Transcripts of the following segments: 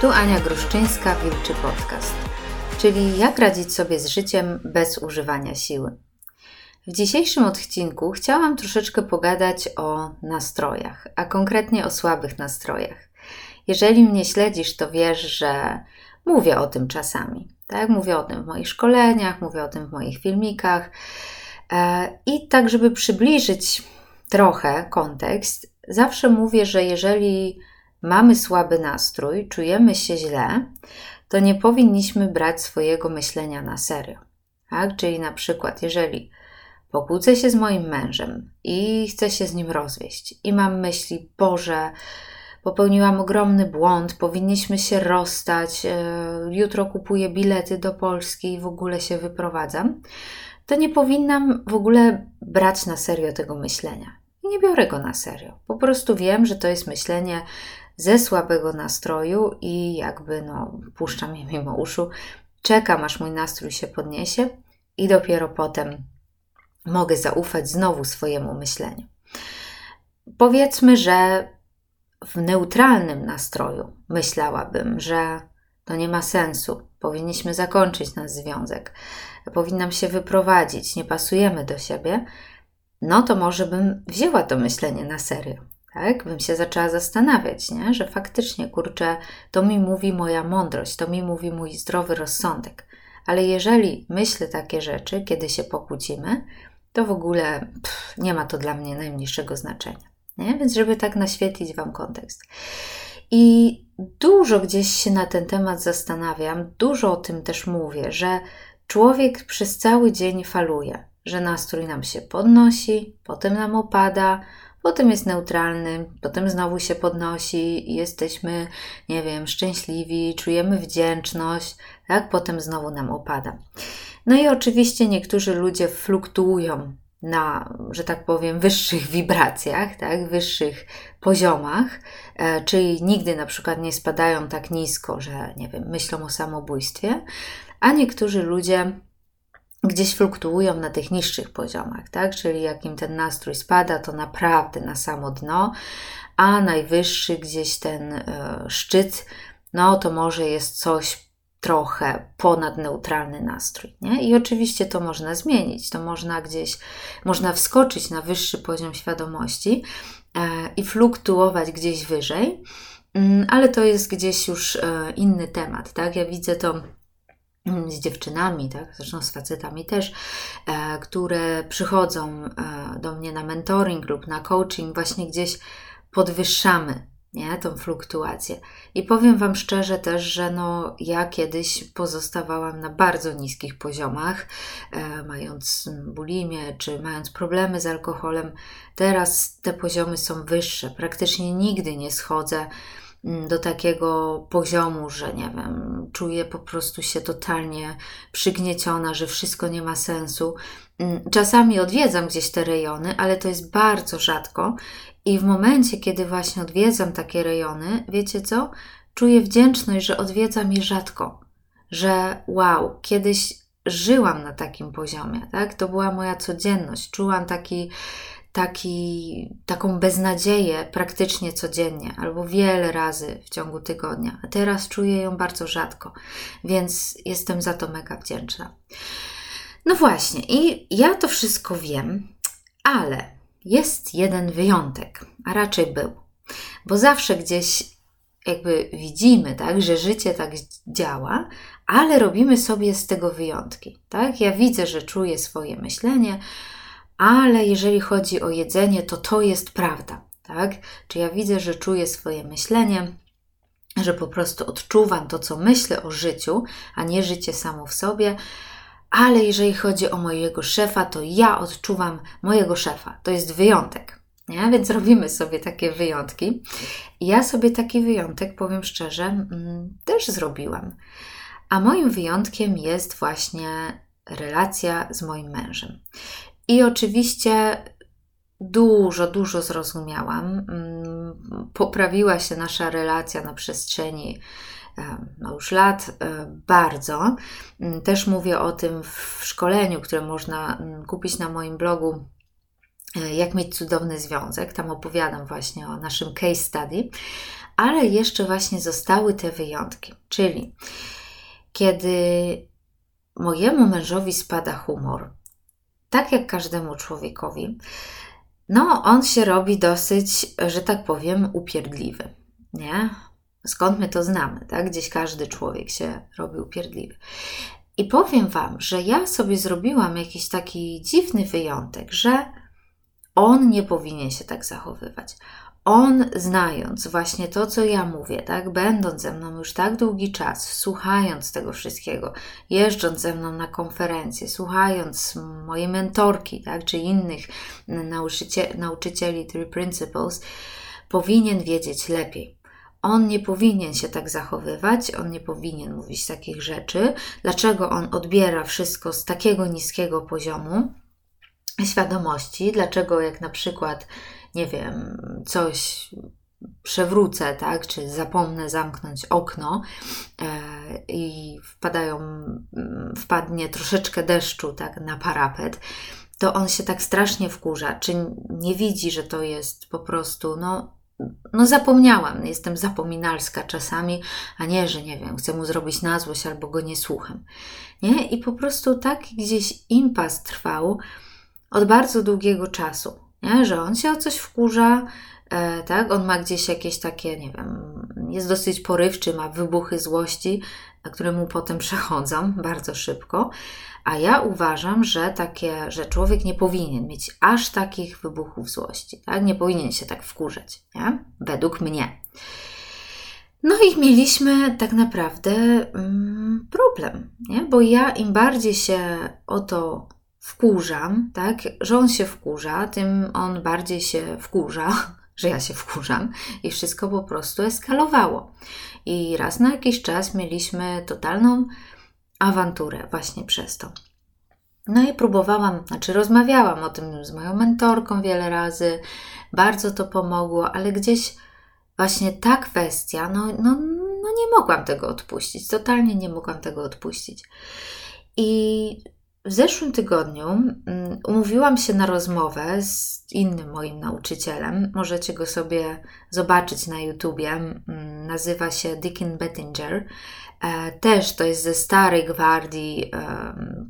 Tu Ania Gruszczyńska, Wilczy Podcast, czyli jak radzić sobie z życiem bez używania siły. W dzisiejszym odcinku chciałam troszeczkę pogadać o nastrojach, a konkretnie o słabych nastrojach. Jeżeli mnie śledzisz, to wiesz, że mówię o tym czasami. Tak? Mówię o tym w moich szkoleniach, mówię o tym w moich filmikach. E, I tak, żeby przybliżyć trochę kontekst, zawsze mówię, że jeżeli mamy słaby nastrój, czujemy się źle, to nie powinniśmy brać swojego myślenia na serio. Tak? Czyli na przykład, jeżeli pokłócę się z moim mężem i chcę się z nim rozwieść i mam myśli, Boże, popełniłam ogromny błąd, powinniśmy się rozstać, e, jutro kupuję bilety do Polski i w ogóle się wyprowadzam, to nie powinnam w ogóle brać na serio tego myślenia. Nie biorę go na serio. Po prostu wiem, że to jest myślenie ze słabego nastroju i jakby no, puszczam je mimo uszu, czekam aż mój nastrój się podniesie i dopiero potem mogę zaufać znowu swojemu myśleniu. Powiedzmy, że w neutralnym nastroju myślałabym, że to nie ma sensu, powinniśmy zakończyć nasz związek, powinnam się wyprowadzić, nie pasujemy do siebie, no to może bym wzięła to myślenie na serio tak? Bym się zaczęła zastanawiać, nie? że faktycznie, kurczę, to mi mówi moja mądrość, to mi mówi mój zdrowy rozsądek. Ale jeżeli myślę takie rzeczy, kiedy się pokłócimy, to w ogóle pff, nie ma to dla mnie najmniejszego znaczenia. Nie? Więc, żeby tak naświetlić Wam kontekst. I dużo gdzieś się na ten temat zastanawiam, dużo o tym też mówię, że człowiek przez cały dzień faluje, że nastrój nam się podnosi, potem nam opada, potem jest neutralny, potem znowu się podnosi jesteśmy, nie wiem, szczęśliwi, czujemy wdzięczność, tak? Potem znowu nam opada. No i oczywiście niektórzy ludzie fluktuują na, że tak powiem, wyższych wibracjach, tak, wyższych poziomach, e, czyli nigdy na przykład nie spadają tak nisko, że nie wiem, myślą o samobójstwie, a niektórzy ludzie gdzieś fluktuują na tych niższych poziomach, tak? Czyli jak im ten nastrój spada, to naprawdę na samo dno, a najwyższy gdzieś ten y, szczyt, no to może jest coś trochę ponad neutralny nastrój, nie? I oczywiście to można zmienić, to można gdzieś, można wskoczyć na wyższy poziom świadomości y, i fluktuować gdzieś wyżej, y, ale to jest gdzieś już e, inny temat, tak? Ja widzę to z dziewczynami, tak, zresztą z facetami też, e, które przychodzą e, do mnie na mentoring lub na coaching, właśnie gdzieś podwyższamy nie, tą fluktuację. I powiem Wam szczerze też, że no, ja kiedyś pozostawałam na bardzo niskich poziomach, e, mając bulimię czy mając problemy z alkoholem. Teraz te poziomy są wyższe. Praktycznie nigdy nie schodzę do takiego poziomu, że nie wiem, czuję po prostu się totalnie przygnieciona, że wszystko nie ma sensu. Mm, czasami odwiedzam gdzieś te rejony, ale to jest bardzo rzadko. I w momencie, kiedy właśnie odwiedzam takie rejony, wiecie co? Czuję wdzięczność, że odwiedzam je rzadko. Że wow, kiedyś żyłam na takim poziomie, tak? To była moja codzienność. Czułam taki taki, taką beznadzieję praktycznie codziennie albo wiele razy w ciągu tygodnia, a teraz czuję ją bardzo rzadko, więc jestem za to mega wdzięczna. No właśnie, i ja to wszystko wiem, ale jest jeden wyjątek, a raczej był, bo zawsze gdzieś jakby widzimy, tak, że życie tak działa, ale robimy sobie z tego wyjątki, tak? Ja widzę, że czuję swoje myślenie, ale jeżeli chodzi o jedzenie, to to jest prawda, tak? Czy ja widzę, że czuję swoje myślenie, że po prostu odczuwam to, co myślę o życiu, a nie życie samo w sobie. Ale jeżeli chodzi o mojego szefa, to ja odczuwam mojego szefa. To jest wyjątek. Nie? Więc robimy sobie takie wyjątki. Ja sobie taki wyjątek, powiem szczerze, mm, też zrobiłam. A moim wyjątkiem jest właśnie relacja z moim mężem. I oczywiście dużo, dużo zrozumiałam. Mm, poprawiła się nasza relacja na przestrzeni no już lat e, bardzo. Mm, też mówię o tym w szkoleniu, które można mm, kupić na moim blogu. E, jak mieć cudowny związek. Tam opowiadam właśnie o naszym case study. ale jeszcze właśnie zostały te wyjątki, czyli kiedy mojemu mężowi spada humor, tak jak każdemu człowiekowi, no on się robi dosyć, że tak powiem, upierdliwy, nie? Skąd my to znamy, tak? Gdzieś każdy człowiek się robi upierdliwy. I powiem Wam, że ja sobie zrobiłam jakiś taki dziwny wyjątek, że on nie powinien się tak zachowywać. On, znając właśnie to, co ja mówię, tak, będąc ze mną już tak długi czas, słuchając tego wszystkiego, jeżdżąc ze mną na konferencje, słuchając mojej mentorki, tak, czy innych nauczycie, nauczycieli Three Principles, powinien wiedzieć lepiej. On nie powinien się tak zachowywać, on nie powinien mówić takich rzeczy. Dlaczego on odbiera wszystko z takiego niskiego poziomu świadomości? Dlaczego, jak na przykład, nie wiem, coś przewrócę, tak, czy zapomnę zamknąć okno e, i wpadają, wpadnie troszeczkę deszczu, tak, na parapet, to on się tak strasznie wkurza, czy nie widzi, że to jest po prostu, no, no zapomniałam, jestem zapominalska czasami, a nie, że nie wiem, chcę mu zrobić na złość albo go nie słucham. Nie? I po prostu tak gdzieś impas trwał od bardzo długiego czasu, nie? że on się o coś wkurza, e, tak? On ma gdzieś jakieś takie, nie wiem, jest dosyć porywczy, ma wybuchy złości, które mu potem przechodzą bardzo szybko. A ja uważam, że takie, że człowiek nie powinien mieć aż takich wybuchów złości, tak? Nie powinien się tak wkurzać, nie? Według mnie. No i mieliśmy tak naprawdę mm, problem, nie? Bo ja im bardziej się o to wkurzam, tak? Że on się wkurza, tym on bardziej się wkurza, że ja się wkurzam i wszystko po prostu eskalowało. I raz na jakiś czas mieliśmy totalną awanturę właśnie przez to. No i próbowałam, znaczy rozmawiałam o tym z moją mentorką wiele razy, bardzo to pomogło, ale gdzieś właśnie ta kwestia, no, no, no nie mogłam tego odpuścić, totalnie nie mogłam tego odpuścić. I w zeszłym tygodniu mm, umówiłam się na rozmowę z innym moim nauczycielem. Możecie go sobie zobaczyć na YouTubie. Mm, nazywa się Dickin Bettinger. E, też to jest ze starej gwardii,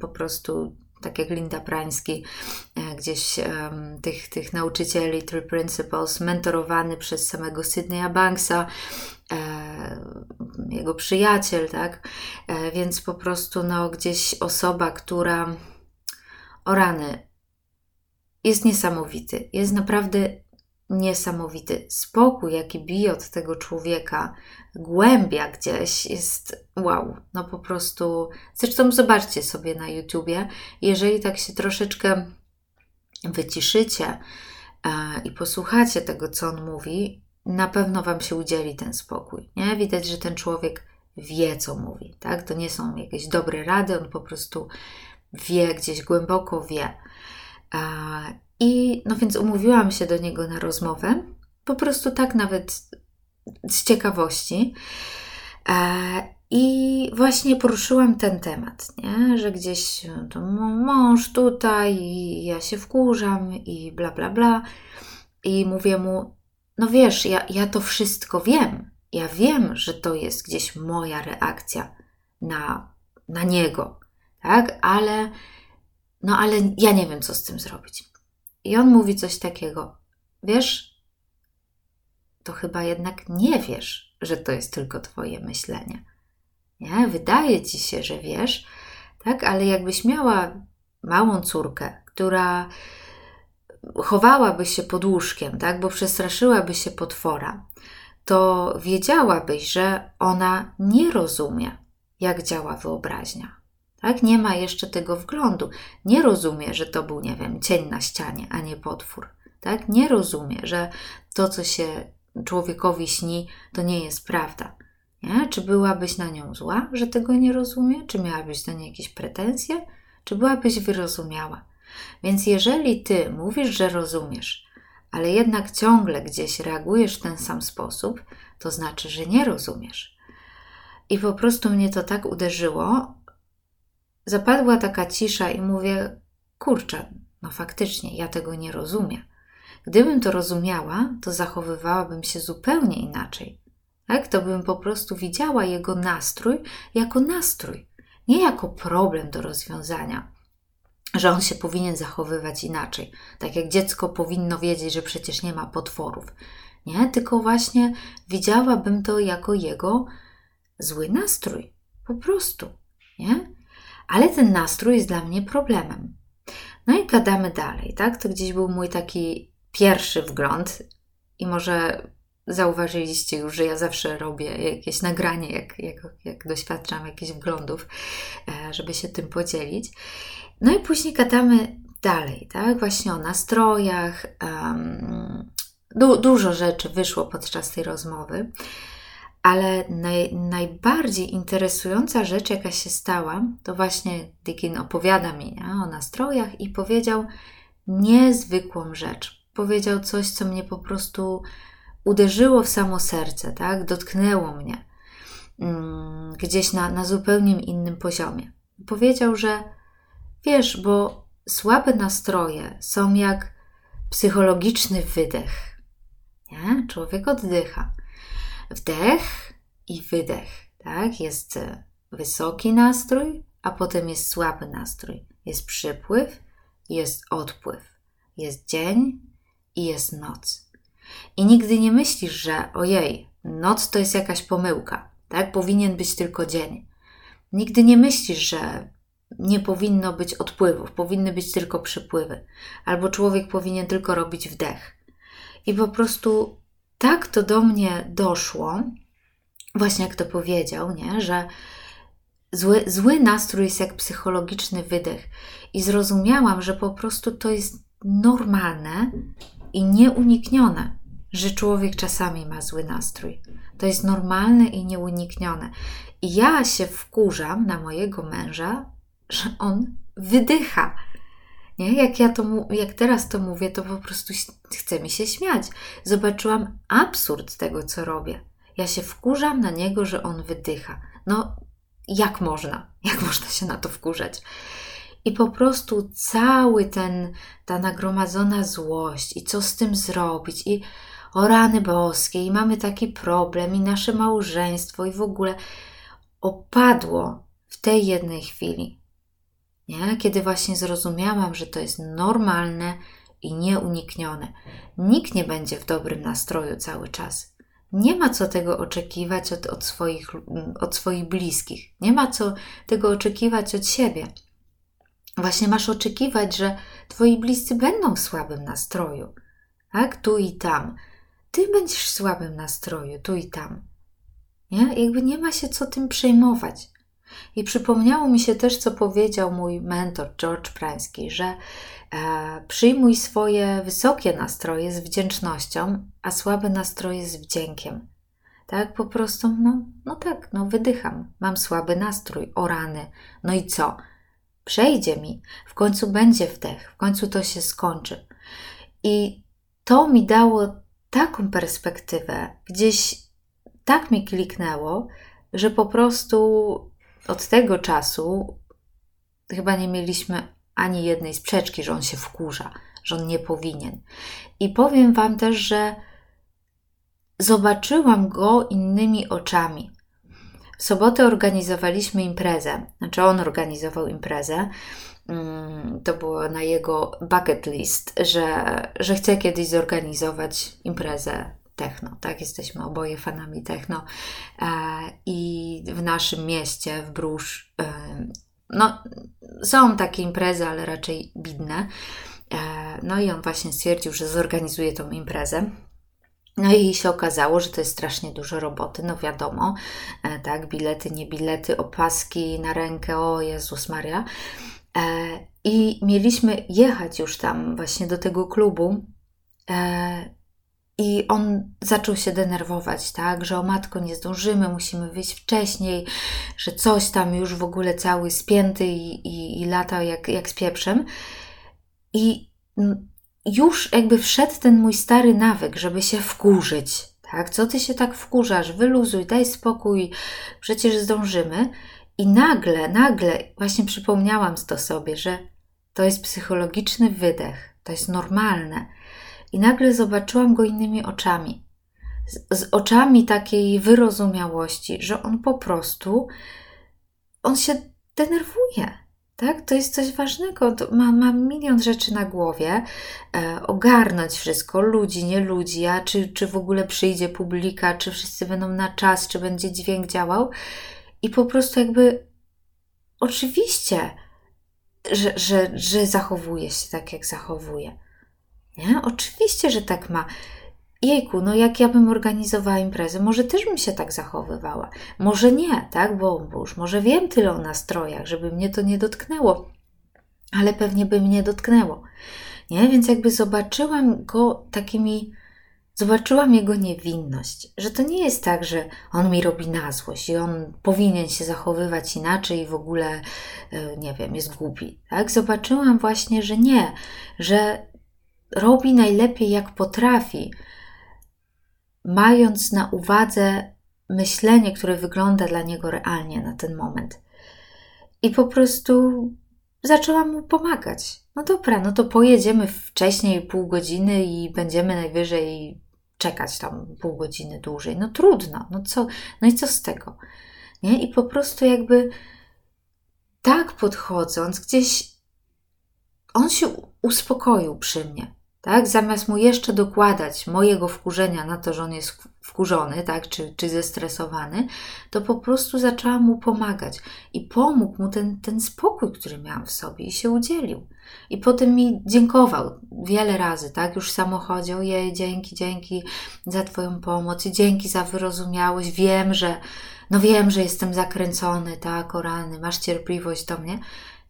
po prostu tak jak Linda Prański, e, gdzieś tych, tych nauczycieli, Three Principles, mentorowany przez samego Sydneya Banksa, e, jego przyjaciel, tak? Więc po prostu no, gdzieś osoba, która o rany jest niesamowity, jest naprawdę niesamowity. Spokój, jaki bije od tego człowieka, głębia gdzieś jest wow. No po prostu. Zresztą zobaczcie sobie na YouTubie, jeżeli tak się troszeczkę wyciszycie e, i posłuchacie tego, co on mówi, na pewno Wam się udzieli ten spokój. Nie? Widać, że ten człowiek wie, co mówi. Tak? To nie są jakieś dobre rady, on po prostu wie, gdzieś głęboko wie. I no więc umówiłam się do niego na rozmowę, po prostu tak nawet z ciekawości. I właśnie poruszyłam ten temat, nie? że gdzieś to mąż tutaj, i ja się wkurzam i bla, bla, bla. I mówię mu, no wiesz, ja, ja to wszystko wiem. Ja wiem, że to jest gdzieś moja reakcja na, na niego, tak? Ale, no ale ja nie wiem, co z tym zrobić. I on mówi coś takiego: Wiesz, to chyba jednak nie wiesz, że to jest tylko Twoje myślenie. Nie? Wydaje ci się, że wiesz, tak, ale jakbyś miała małą córkę, która chowałaby się pod łóżkiem, tak, bo przestraszyłaby się potwora, to wiedziałabyś, że ona nie rozumie, jak działa wyobraźnia. Tak? Nie ma jeszcze tego wglądu. Nie rozumie, że to był, nie wiem, cień na ścianie, a nie potwór. Tak? Nie rozumie, że to, co się człowiekowi śni, to nie jest prawda. Nie? Czy byłabyś na nią zła, że tego nie rozumie? Czy miałabyś do niej jakieś pretensje? Czy byłabyś wyrozumiała? Więc jeżeli ty mówisz, że rozumiesz, ale jednak ciągle gdzieś reagujesz w ten sam sposób, to znaczy, że nie rozumiesz. I po prostu mnie to tak uderzyło, Zapadła taka cisza i mówię: Kurczę, no faktycznie, ja tego nie rozumiem. Gdybym to rozumiała, to zachowywałabym się zupełnie inaczej. tak? to bym po prostu widziała jego nastrój jako nastrój, nie jako problem do rozwiązania, że on się powinien zachowywać inaczej. Tak jak dziecko powinno wiedzieć, że przecież nie ma potworów. Nie, tylko właśnie widziałabym to jako jego zły nastrój. Po prostu. Nie? Ale ten nastrój jest dla mnie problemem. No i gadamy dalej, tak? To gdzieś był mój taki pierwszy wgląd i może zauważyliście już, że ja zawsze robię jakieś nagranie, jak, jak, jak doświadczam jakichś wglądów, e, żeby się tym podzielić. No i później gadamy dalej, tak? Właśnie o nastrojach. Um, du dużo rzeczy wyszło podczas tej rozmowy, ale naj, najbardziej interesująca rzecz, jaka się stała, to właśnie Dickin opowiada mi nie? o nastrojach i powiedział niezwykłą rzecz. Powiedział coś, co mnie po prostu uderzyło w samo serce, tak? dotknęło mnie mm, gdzieś na, na zupełnie innym poziomie. Powiedział, że wiesz, bo słabe nastroje są jak psychologiczny wydech. Nie? Człowiek oddycha. Wdech i wydech. Tak? Jest wysoki nastrój, a potem jest słaby nastrój. Jest przypływ, jest odpływ. Jest dzień i jest noc. I nigdy nie myślisz, że ojej, noc to jest jakaś pomyłka, tak? Powinien być tylko dzień. Nigdy nie myślisz, że nie powinno być odpływów, powinny być tylko przypływy, albo człowiek powinien tylko robić wdech. I po prostu tak to do mnie doszło, właśnie jak to powiedział, nie? że zły, zły nastrój jest jak psychologiczny wydech. I zrozumiałam, że po prostu to jest normalne i nieuniknione że człowiek czasami ma zły nastrój. To jest normalne i nieuniknione. I ja się wkurzam na mojego męża, że on wydycha. Nie? Jak, ja to, jak teraz to mówię, to po prostu chce mi się śmiać. Zobaczyłam absurd tego, co robię. Ja się wkurzam na niego, że on wydycha. No, jak można? Jak można się na to wkurzać? I po prostu cały ten, ta nagromadzona złość i co z tym zrobić i o rany boskie i mamy taki problem i nasze małżeństwo i w ogóle opadło w tej jednej chwili. Nie? Kiedy właśnie zrozumiałam, że to jest normalne i nieuniknione. Nikt nie będzie w dobrym nastroju cały czas. Nie ma co tego oczekiwać od, od, swoich, od swoich bliskich. Nie ma co tego oczekiwać od siebie. Właśnie masz oczekiwać, że twoi bliscy będą w słabym nastroju. Tak? Tu i tam ty będziesz w słabym nastroju, tu i tam. Nie? Jakby nie ma się co tym przejmować. I przypomniało mi się też, co powiedział mój mentor George Prański, że e, przyjmuj swoje wysokie nastroje z wdzięcznością, a słabe nastroje z wdziękiem. Tak, po prostu, no, no tak, no wydycham, mam słaby nastrój, o rany, no i co? Przejdzie mi, w końcu będzie wdech, w końcu to się skończy. I to mi dało taką perspektywę, gdzieś tak mi kliknęło, że po prostu od tego czasu chyba nie mieliśmy ani jednej sprzeczki, że on się wkurza, że on nie powinien. I powiem Wam też, że zobaczyłam go innymi oczami. W sobotę organizowaliśmy imprezę, znaczy on organizował imprezę Mm, to było na jego bucket list, że, że chce kiedyś zorganizować imprezę techno, tak? Jesteśmy oboje fanami techno e, i w naszym mieście, w Brusz, e, no, są takie imprezy, ale raczej bidne. E, no i on właśnie stwierdził, że zorganizuje tą imprezę. No i się okazało, że to jest strasznie dużo roboty, no wiadomo, tak, bilety, nie bilety, opaski na rękę, o Jezus Maria. E, I mieliśmy jechać już tam właśnie do tego klubu. E, I on zaczął się denerwować, tak, że o matko nie zdążymy, musimy wyjść wcześniej, że coś tam już w ogóle cały spięty i, i, i lata jak, jak z pieprzem. I już jakby wszedł ten mój stary nawyk, żeby się wkurzyć. Tak, co ty się tak wkurzasz? Wyluzuj, daj spokój, przecież zdążymy. I nagle, nagle właśnie przypomniałam to sobie, że to jest psychologiczny wydech, to jest normalne. I nagle zobaczyłam go innymi oczami. z, z oczami takiej wyrozumiałości, że on po prostu, on się denerwuje. Tak? To jest coś ważnego. Ma, ma milion rzeczy na głowie. E, ogarnąć wszystko, ludzi, nie ludzi, a czy, czy w ogóle przyjdzie publika, czy wszyscy będą na czas, czy będzie dźwięk działał. I po prostu jakby oczywiście, że, że, że zachowuje się tak, jak zachowuje. Nie? Oczywiście, że tak ma. Jejku, no jak ja bym organizowała imprezę, może też bym się tak zachowywała. Może nie, tak? Bo, już może wiem tyle o nastrojach, żeby mnie to nie dotknęło. Ale pewnie by mnie dotknęło. Nie? Więc jakby zobaczyłam go takimi zobaczyłam jego niewinność, że to nie jest tak, że on mi robi na złość i on powinien się zachowywać inaczej i w ogóle, e, nie wiem, jest głupi. Tak? Zobaczyłam właśnie, że nie, że robi najlepiej jak potrafi, mając na uwadze myślenie, które wygląda dla niego realnie na ten moment. I po prostu zaczęłam mu pomagać. No dobra, no to pojedziemy wcześniej pół godziny i będziemy najwyżej czekać tam pół godziny dłużej. No trudno, no co, no i co z tego? Nie? I po prostu jakby tak podchodząc, gdzieś on się uspokoił przy mnie. Tak? Zamiast mu jeszcze dokładać mojego wkurzenia na to, że on jest wkurzony, tak? czy, czy zestresowany, to po prostu zaczęłam mu pomagać i pomógł mu ten, ten spokój, który miałam w sobie i się udzielił. I potem mi dziękował wiele razy, tak? Już w samochodzie, ojej, dzięki, dzięki za Twoją pomoc i dzięki za wyrozumiałość. Wiem, że, no wiem, że jestem zakręcony, tak, o rany, masz cierpliwość do mnie.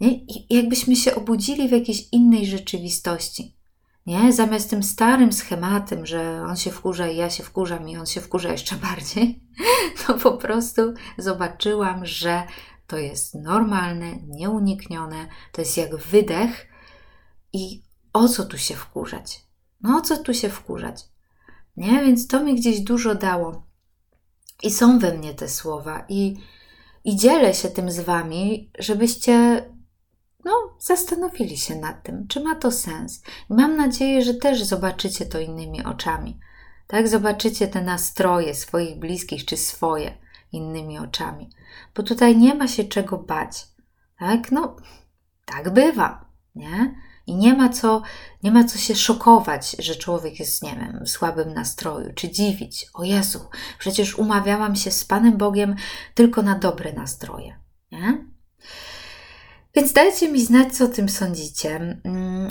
Nie? I jakbyśmy się obudzili w jakiejś innej rzeczywistości. Nie? Zamiast tym starym schematem, że on się wkurza i ja się wkurzam i on się wkurza jeszcze bardziej, to po prostu zobaczyłam, że to jest normalne, nieuniknione, to jest jak wydech i o co tu się wkurzać? No o co tu się wkurzać? Nie? Więc to mi gdzieś dużo dało. I są we mnie te słowa i, i dzielę się tym z Wami, żebyście no, zastanowili się nad tym, czy ma to sens. I mam nadzieję, że też zobaczycie to innymi oczami. Tak, zobaczycie te nastroje swoich bliskich czy swoje innymi oczami. Bo tutaj nie ma się czego bać. Tak, no, tak bywa, nie? I nie ma co, nie ma co się szokować, że człowiek jest, nie wiem, w słabym nastroju, czy dziwić. O Jezu, przecież umawiałam się z Panem Bogiem tylko na dobre nastroje, nie? Więc dajcie mi znać, co o tym sądzicie. Mm,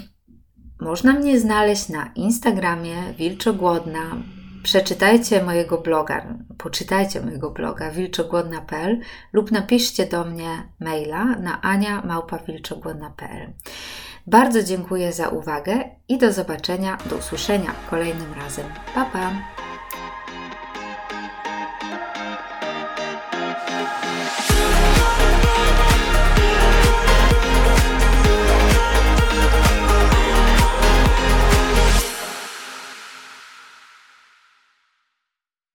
można mnie znaleźć na Instagramie Wilczogłodna. Przeczytajcie mojego bloga, poczytajcie mojego bloga wilczogłodna.pl lub napiszcie do mnie maila na ania.wilczogłodna.pl. Bardzo dziękuję za uwagę i do zobaczenia, do usłyszenia kolejnym razem. Pa, pa!